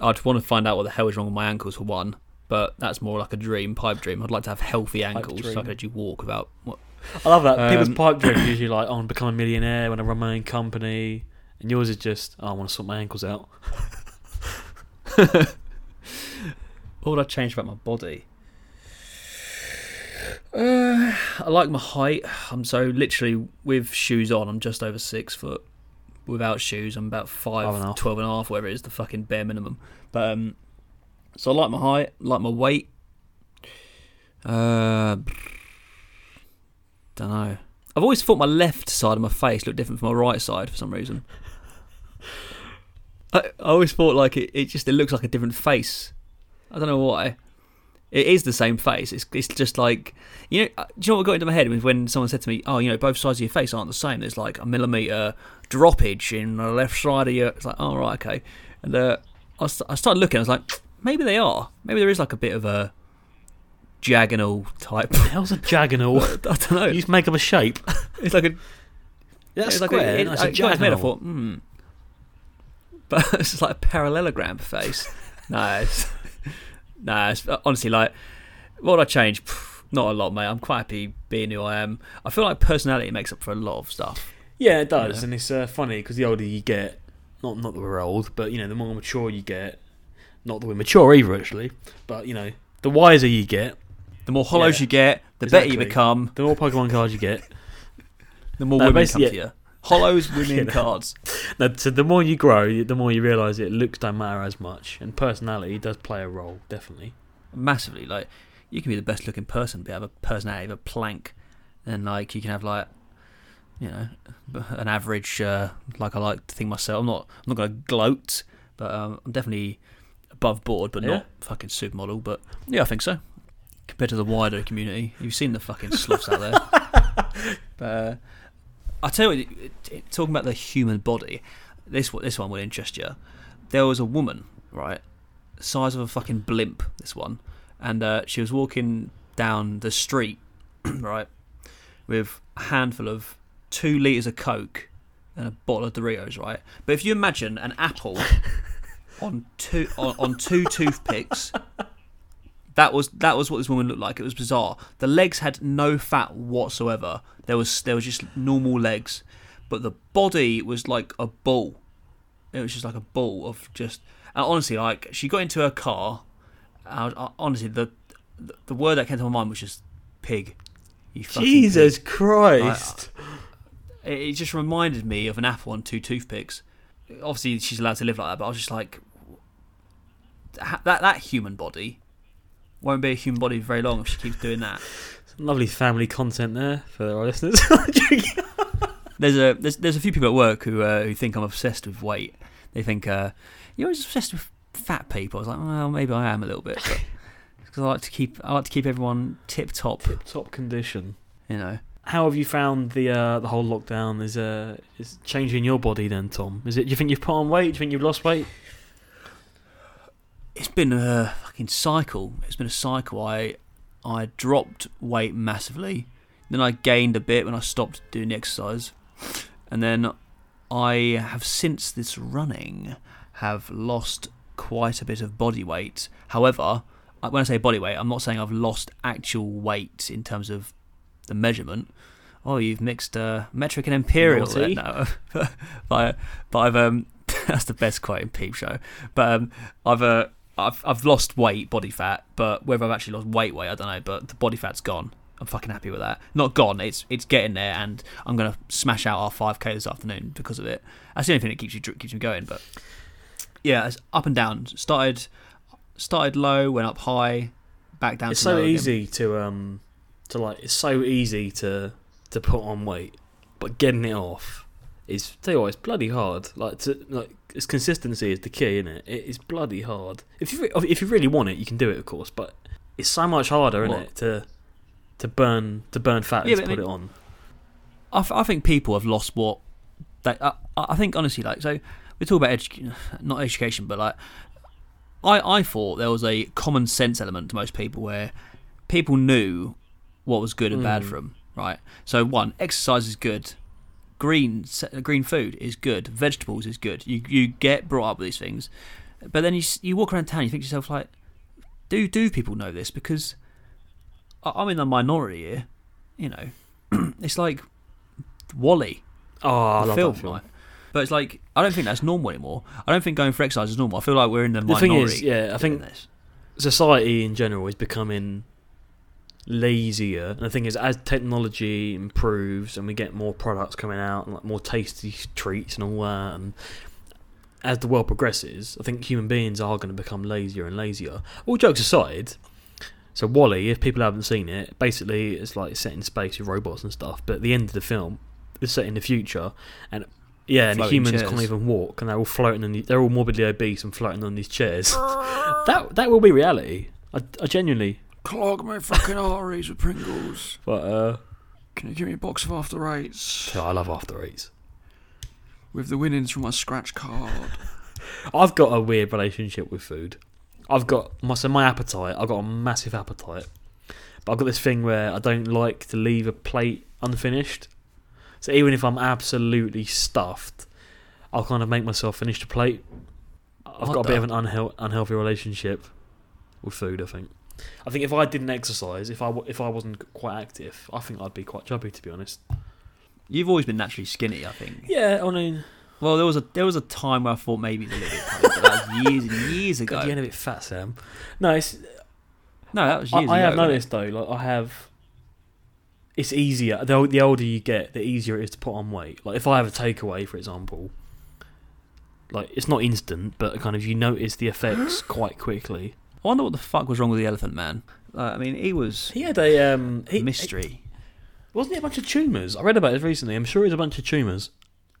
I'd want to find out what the hell is wrong with my ankles for one. But that's more like a dream, pipe dream. I'd like to have healthy ankles so I can actually walk without. What? I love that. People's Um, pipe dreams usually like, oh, I want to become a millionaire when I run my own company. And yours is just, oh, I want to sort my ankles out. What would I change about my body? Uh, I like my height. I'm so literally with shoes on. I'm just over six foot. Without shoes, I'm about five, Five and a half. 12 and a half, whatever it is, the fucking bare minimum. But um, so I like my height, like my weight. Uh, don't know. I've always thought my left side of my face looked different from my right side for some reason. I, I always thought like it, it just it looks like a different face. I don't know why. It is the same face. It's it's just like you know. uh, Do you know what got into my head was when someone said to me, "Oh, you know, both sides of your face aren't the same. There's like a millimeter droppage in the left side of your." It's like, oh right, okay. And uh, I, I started looking. I was like, maybe they are. Maybe there is like a bit of a diagonal type. The hell's a jagonal? I don't know. you just make up a shape. It's like a That's it's like a, it, that's I, a I made, I thought, hmm. But it's like a parallelogram face. no, it's, no, it's honestly like, what would I change? Not a lot, mate. I'm quite happy being who I am. I feel like personality makes up for a lot of stuff. Yeah, it does, Yeah. and it's uh, funny because the older you get, not not that we're old, but you know, the more mature you get. Not that we're mature either, actually, but you know, the wiser you get, The more hollows Yeah, you get, the better you become. the more Pokemon cards you get. The more No, women basically, come to you. Hollows, women, cards. No, so the more you grow, the more you realise it looks don't matter as much, and personality does play a role, definitely. massively. Like you can be the best looking person, but have a personality of a plank, and like you can have like you know an average. Uh, like I like to think myself. I'm not. I'm not going to gloat, but um, I'm definitely above board, but Yeah. not fucking supermodel. But yeah, I think so. Compared to the wider community, you've seen the fucking sloughs out there. but uh, I tell you, what, it- it- talking about the human body, this one- this one will interest you. There was a woman, right, size of a fucking blimp. This one, and uh, she was walking down the street, right, with a handful of two liters of Coke and a bottle of Doritos, right. But if you imagine an apple on two on, on two toothpicks. That was that was what this woman looked like. It was bizarre. The legs had no fat whatsoever. There was there was just normal legs, but the body was like a ball. It was just like a ball of just. And honestly, like she got into her car. I, I, uh, honestly, the, the word that came to my mind was just pig. You fucking pig. Jesus uh, Christ! It, it just reminded me of an apple and two toothpicks. Obviously, she's allowed to live like that, but I was just like, that that human body won't be a human body for very long if she keeps doing that. Some lovely family content there for our listeners. There's a there's there's a few people at work who uh, who think I'm obsessed with weight. They think uh, you're always obsessed with fat people. I was like, well, maybe I am a little bit, because I like to keep I like to keep everyone tip top. Tip top condition. You know, How have you found the uh, the whole lockdown? Is uh is changing your body then, Tom? Is it? Do you think you've put on weight? Do you think you've lost weight? It's been a fucking cycle. It's been a cycle. I I dropped weight massively, then I gained a bit when I stopped doing the exercise, and then I have since this running have lost quite a bit of body weight. However, when I say body weight, I'm not saying I've lost actual weight in terms of the measurement. oh, you've mixed uh, metric and imperial. Naughty. No, but, but I've um, that's the best quote in Peep Show. But um, I've uh, I've I've lost weight, body fat, but whether I've actually lost weight, weight, I don't know. But the body fat's gone. I'm fucking happy with that. Not gone. It's it's getting there, and I'm gonna smash out our 5k this afternoon because of it. That's the only thing that keeps you keeps me going. But yeah, it's up and down. Started started low, went up high, back down. It's to so low again. easy to um to like. It's so easy to to put on weight, but getting it off is tell you what, it's bloody hard. Like to like, it's consistency is the key, isn't it? It is bloody hard. If you if you really want it, you can do it, of course. But it's so much harder, isn't What? it, to to burn to burn fat Yeah, and to but I put mean- it on. I, I think people have lost what they. I, I think honestly, like, so we talk about edu- not education, but like, I I thought there was a common sense element to most people where people knew what was good and bad Mm. for them, right? So one, exercise is good. Green green food is good. Vegetables is good. You you get brought up with these things, but then you you walk around town, you think to yourself like, do do people know this? Because I'm in the minority here. You know, it's like WALL-E Oh, I love film, that film. right? But it's like I don't think that's normal anymore. I don't think going for exercise is normal. I feel like we're in the, The thing is, yeah, I think this. society in general is becoming lazier. And the thing is as technology improves and we get more products coming out and like more tasty treats and all that and as the world progresses i think human beings are going to become lazier and lazier. All jokes aside so WALL-E if people haven't seen it basically it's like set in space with robots and stuff but at the end of the film is set in the future and yeah and humans chairs. can't even walk and they're all floating on the, they're all morbidly obese and floating on these chairs. That that will be reality. I, I genuinely Clog my fucking arteries with Pringles. But uh, Can you give me a box of after eights I love after eights. with the winnings from my scratch card? I've got a weird relationship with food. I've got my so my appetite. I've got a massive appetite, but I've got this thing where I don't like to leave a plate unfinished. So even if I'm absolutely stuffed, I'll kind of make myself finish the plate. I've got a bit of an unheal- unhealthy relationship with food. I think. I think if I didn't exercise, if I if I wasn't quite active, I think I'd be quite chubby to be honest. You've always been naturally skinny, I think. Yeah, I mean, Well, there was a there was a time where I thought maybe it's a little bit but that was years and years ago. God, you're a bit fat, Sam. No, it's no, that was I, years I ago. have noticed though, like I have. It's easier. The, the older you get, the easier it is to put on weight. Like if I have a takeaway, for example, like it's not instant, but kind of you notice the effects quite quickly. I wonder what the fuck was wrong with the elephant man. Uh, I mean, he was He had a um, he, mystery. wasn't he a bunch of tumours? I read about it recently. I'm sure it was a bunch of tumours.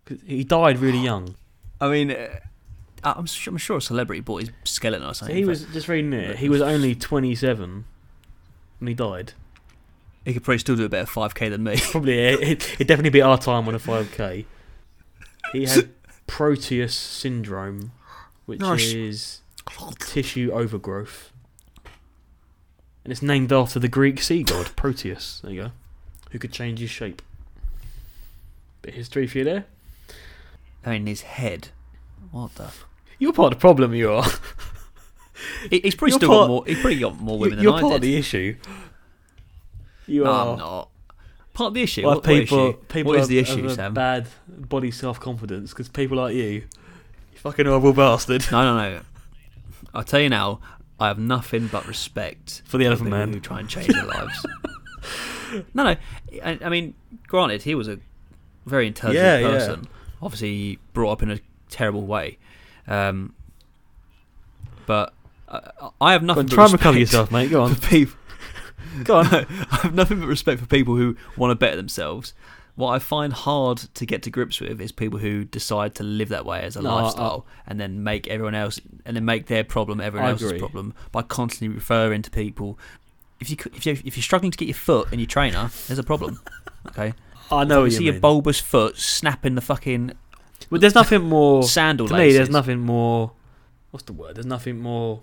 'Cause He died really young. I mean, uh, I'm, su- I'm sure a celebrity bought his skeleton or So something. he for- was just reading it. He was only 27 when he died. He could probably still do a better 5k than me. Probably it, it definitely be our time on a 5k. He had Proteus syndrome, which Nice. is tissue overgrowth, and it's named after the Greek sea god Proteus. There you go, who could change his shape. Bit of history for you there. Oh, I mean, his head. What the? You're part of the problem. You are. He, he's probably You're still part- got more. He's probably got more women You're than I part did. of the issue. You no, are. I'm not. Part of the issue. Like what, what people, issue? people what is have- the issue, have a Sam? Bad body self confidence because people like you, you fucking horrible bastard. No, no, no. I'll tell you now. I have nothing but respect For the Elephant Man. who try and change their lives. no, no. I, I mean, granted, he was a very intelligent Yeah, yeah. person. Obviously, he brought up in a terrible way. Um, but I, I have nothing on, try and recover yourself, mate. Go on. Go on. I have nothing but respect for people who want to better themselves. What I find hard to get to grips with is people who decide to live that way as a No, I- lifestyle and then make everyone else and then make their problem everyone I else's agree. problem by constantly referring to people. If you if you if you're struggling to get your foot in your trainer, there's a problem. Okay, I know what you you see mean. a bulbous foot snapping the fucking But there's nothing more. sandal to me, there's nothing more. What's the word? There's nothing more.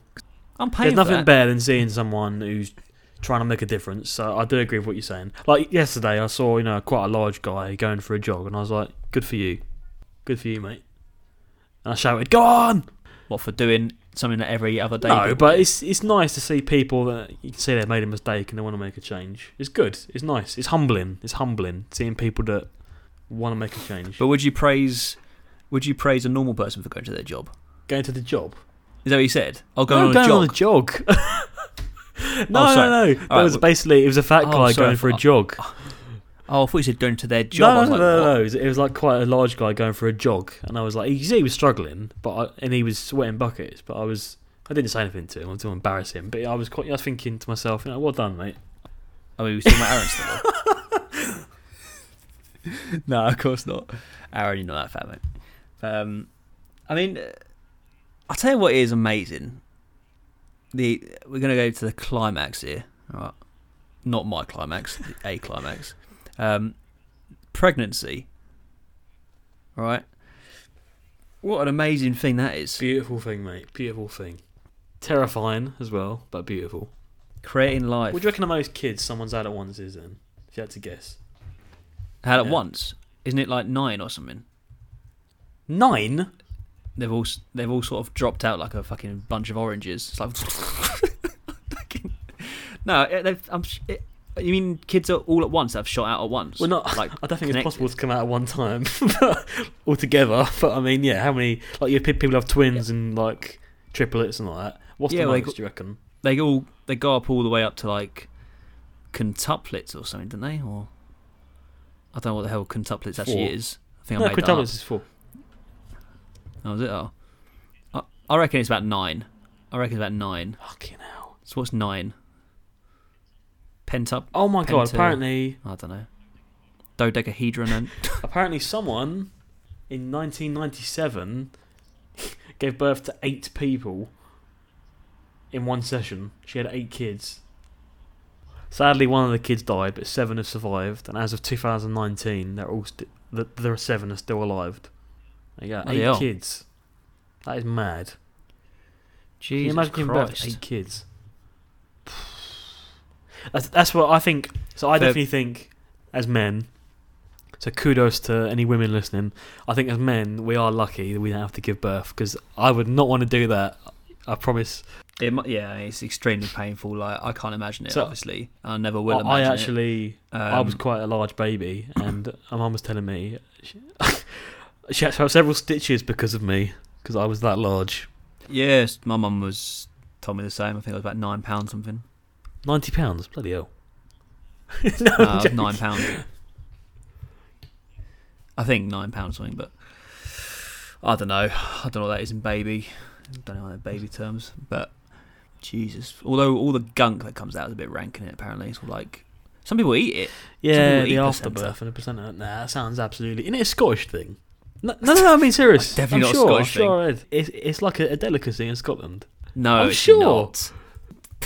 I'm paying There's nothing that. better than seeing someone who's trying to make a difference. So I do agree with what you're saying. Like yesterday, I saw you know quite a large guy going for a jog, and I was like, "Good for you, good for you, mate." And I shouted, "Go on!" What for doing something that every other day. No, but it's it's nice to see people that you can see they've made a mistake and they want to make a change. It's good. It's nice. It's humbling. It's humbling seeing people that want to make a change. But would you praise? Would you praise a normal person for going to their job? Going to the job. Is that what you said? I'll go No, on a going jog. on a jog. no, Oh, no, no. That right, was well- basically it was a fat Oh, guy sorry, going for a jog. Oh, I thought you said going to their job. No, no, like, no, what? no. It was, it was like quite a large guy going for a jog, and I was like, you see, he was struggling, but I, and he was sweating buckets, but I was, I didn't say anything to him, I didn't embarrass him, but I was quite, I was thinking to myself, you know, well done, mate. Oh, he was talking about Aaron still. no, of course not. Aaron, you're not that fat, mate. Um, I mean, uh, I'll tell you what is amazing. The we're gonna go to the climax here, all right? Not my climax, a climax. Um, pregnancy. All right. What an amazing thing that is. Beautiful thing, mate. Beautiful thing. Terrifying as well, but beautiful. Creating life. What do you reckon the most kids someone's had at once is then? If you had to guess. Had at Yeah. once. Isn't it like nine or something? Nine? They've all they've all sort of dropped out like a fucking bunch of oranges. It's like no, they've, I'm, it, you mean kids are all at once that have shot out at once? Well, not. like I don't think connected. it's possible to come out at one time altogether. But I mean, yeah, how many like you people have twins and like triplets and all that? What's Yeah, the most? got- do you reckon? they all they go up all the way up to like quintuplets or something, don't they? Or I don't know what the hell quintuplets actually is. I think No, I made that up. quintuplets is four. Oh, is it? Oh, I, I reckon it's about nine. I reckon it's about nine. Fucking hell! So what's nine? Pent up. Oh my god! Apparently, I don't know. Dodecahedron and apparently, someone in 1997 gave birth to eight people in one session. She had eight kids. Sadly, one of the kids died, but seven have survived. And as of 2019, they're all st- th- there are seven are still alive. There you go, Bloody eight hell. kids. That is mad. Can you Jesus imagine giving birth to Christ. eight kids? That's that's what I think. So I Fair- definitely think, as men. So kudos to any women listening. I think as men, we are lucky that we don't have to give birth because I would not want to do that. I promise. It, mu- yeah, it's extremely painful. Like I can't imagine it. So- obviously, I never will I, imagine I it. actually, I was Um, quite a large baby, and my mum was telling me she, she had to have several stitches because of me because I was that large. Yes, my mum was told me the same. I think it was about nine pounds something. Ninety pounds, bloody hell. No, uh, I'm it was joking. nine pounds. I think nine pounds something, but I don't know. I don't know what that is in baby. I don't know in baby terms, but Jesus. Although all the gunk that comes out is a bit rank in it. Apparently, it's all like some people eat it. Yeah, eat the afterbirth and the placenta. Nah, that sounds absolutely. Isn't it a Scottish thing? No, no, no I mean serious. Definitely I'm not a sure, Scottish I'm sure I. It's, it's like a, a delicacy in Scotland. No, I'm it's sure. not.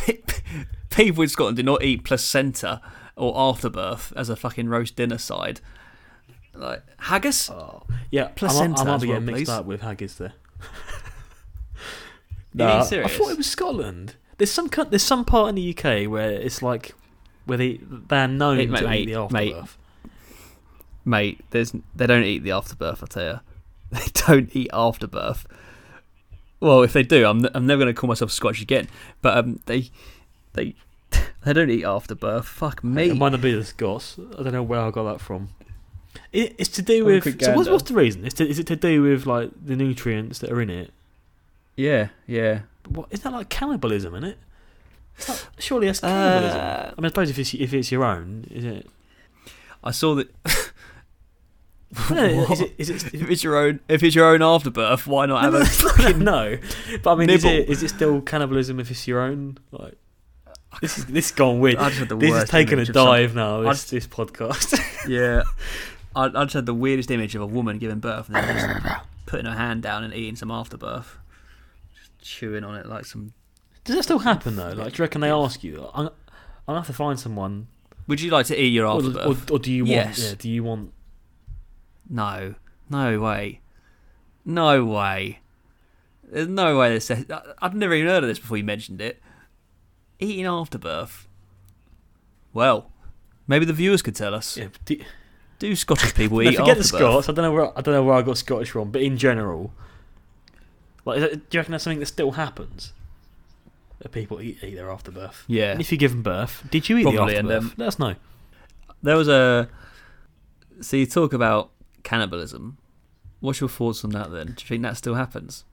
People in Scotland do not eat placenta or afterbirth as a fucking roast dinner side. Like haggis. Oh, yeah. I might- Placenta I might be well, getting mixed please. up with haggis there. serious? I thought it was Scotland. There's some there's some part in the UK where it's like where they they're known Hey, to mate, eat the afterbirth. mate. Mate, there's they don't eat the afterbirth. I tell you, they don't eat afterbirth. Well, if they do, I'm I'm never going to call myself Scottish again. But um, they they they don't eat afterbirth. Fuck me. It might not be the Scots. I don't know where I got that from. It, it's to do Have a with. So what's, what's the reason? Is, to, is it to do with like the nutrients that are in it? Yeah, yeah. What is that like cannibalism? In it? Surely that's cannibalism. Uh, I mean, I suppose if it's if it's your own, is it? I saw that. No, is it? Is it? if it's your own, if it's your own afterbirth, why not have a? Fucking no, but I mean, is it is it still cannibalism if it's your own? Like this is this is gone weird. I just had the This is taking a image of some- dive now. This this podcast. Yeah, I, I just had the weirdest image of a woman giving birth and then just putting her hand down and eating some afterbirth, just chewing on it like some. Does that still happen though? Like, do you reckon they ask you? I'm, I'm gonna have to find someone, Would you like to eat your or, afterbirth? or, or do you want? Yes. Yeah, do you want? No, no way, no way. There's no way this. I- I've never even heard of this before you mentioned it. Eating afterbirth. Well, maybe the viewers could tell us. Yeah, do, Do Scottish people eat forget the? Scots. I don't know where I don't know where I got Scottish from, but in general, Like, is that, do you reckon that's something that still happens? That people eat, eat their afterbirth. Yeah. And if you give them birth, did you eat Probably, the and, afterbirth? um, Let us know. There was a. So you talk about cannibalism. What's your thoughts on that then? Do you think that still happens?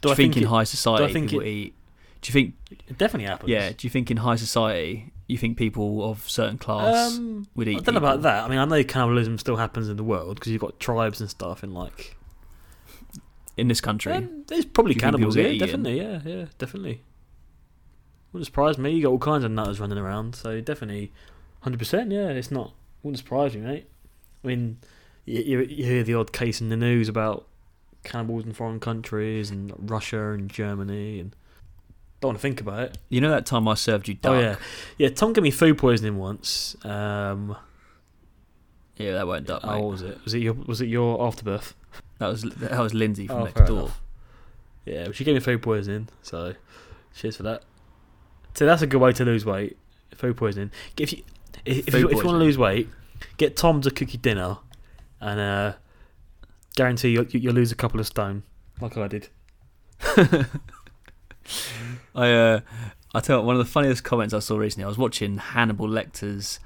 Do, Do you I think, think in it- high society think people it- eat? Do you think? It definitely happens. Yeah. Do you think in high society you think people of certain class Um, would eat? I don't know about that. I mean, I know cannibalism still happens in the world because you've got tribes and stuff in like. in this country. Um, there's probably Do you think cannibals people here. Definitely, yeah, yeah, definitely. Wouldn't surprise me. You got all kinds of nutters running around, so definitely, hundred percent. Yeah, it's not. Wouldn't surprise me, mate. I mean, you, you, you hear the odd case in the news about cannibals in foreign countries and Russia and Germany, and don't want to think about it. You know that time I served you duck? Oh yeah, yeah. Tom gave me food poisoning once. Um, Yeah, that weren't duck, oh, mate. what was it? Was it your was it your afterbirth? That was that was Lindsay from Oh, next door. enough. Yeah, she gave me food poisoning, so cheers for that. So that's a good way to lose weight. Food poisoning. If you if, if you, if you want to lose weight, get Tom to cook you dinner, and uh, guarantee you you'll lose a couple of stone, like I did. I uh, I tell you, one of the funniest comments I saw recently. I was watching Hannibal Lecter's.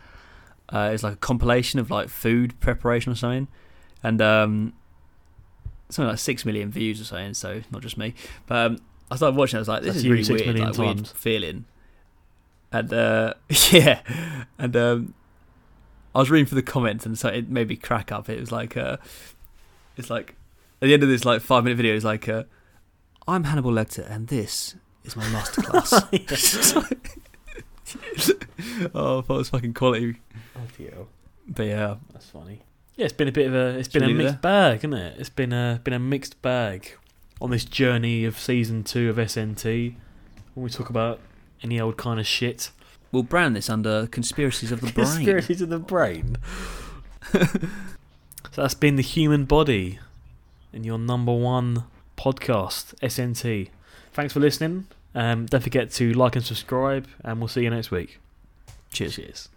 Uh, it's like a compilation of like food preparation or something, and um, something like six million views or something. So not just me, but um, I started watching. I was like, this That's is really weird, like weird feeling. And uh, yeah, and um, I was reading for the comments, and so it made me crack up. It was like, uh, it's like at the end of this like five minute video, it's like, uh, I'm Hannibal Lecter, and this is my masterclass. oh, I thought it was fucking quality. Oh But yeah, that's funny. Yeah, it's been a bit of a it's Should been a mixed bag, isn't it? It's been a been a mixed bag on this journey of season two of SNT. When we talk about any old kind of shit. We'll brand this under conspiracies of the brain. Conspiracies of the brain. so that's been the human body in your number one podcast, SNT. Thanks for listening. Um, don't forget to like and subscribe, and we'll see you next week. Cheers. Cheers.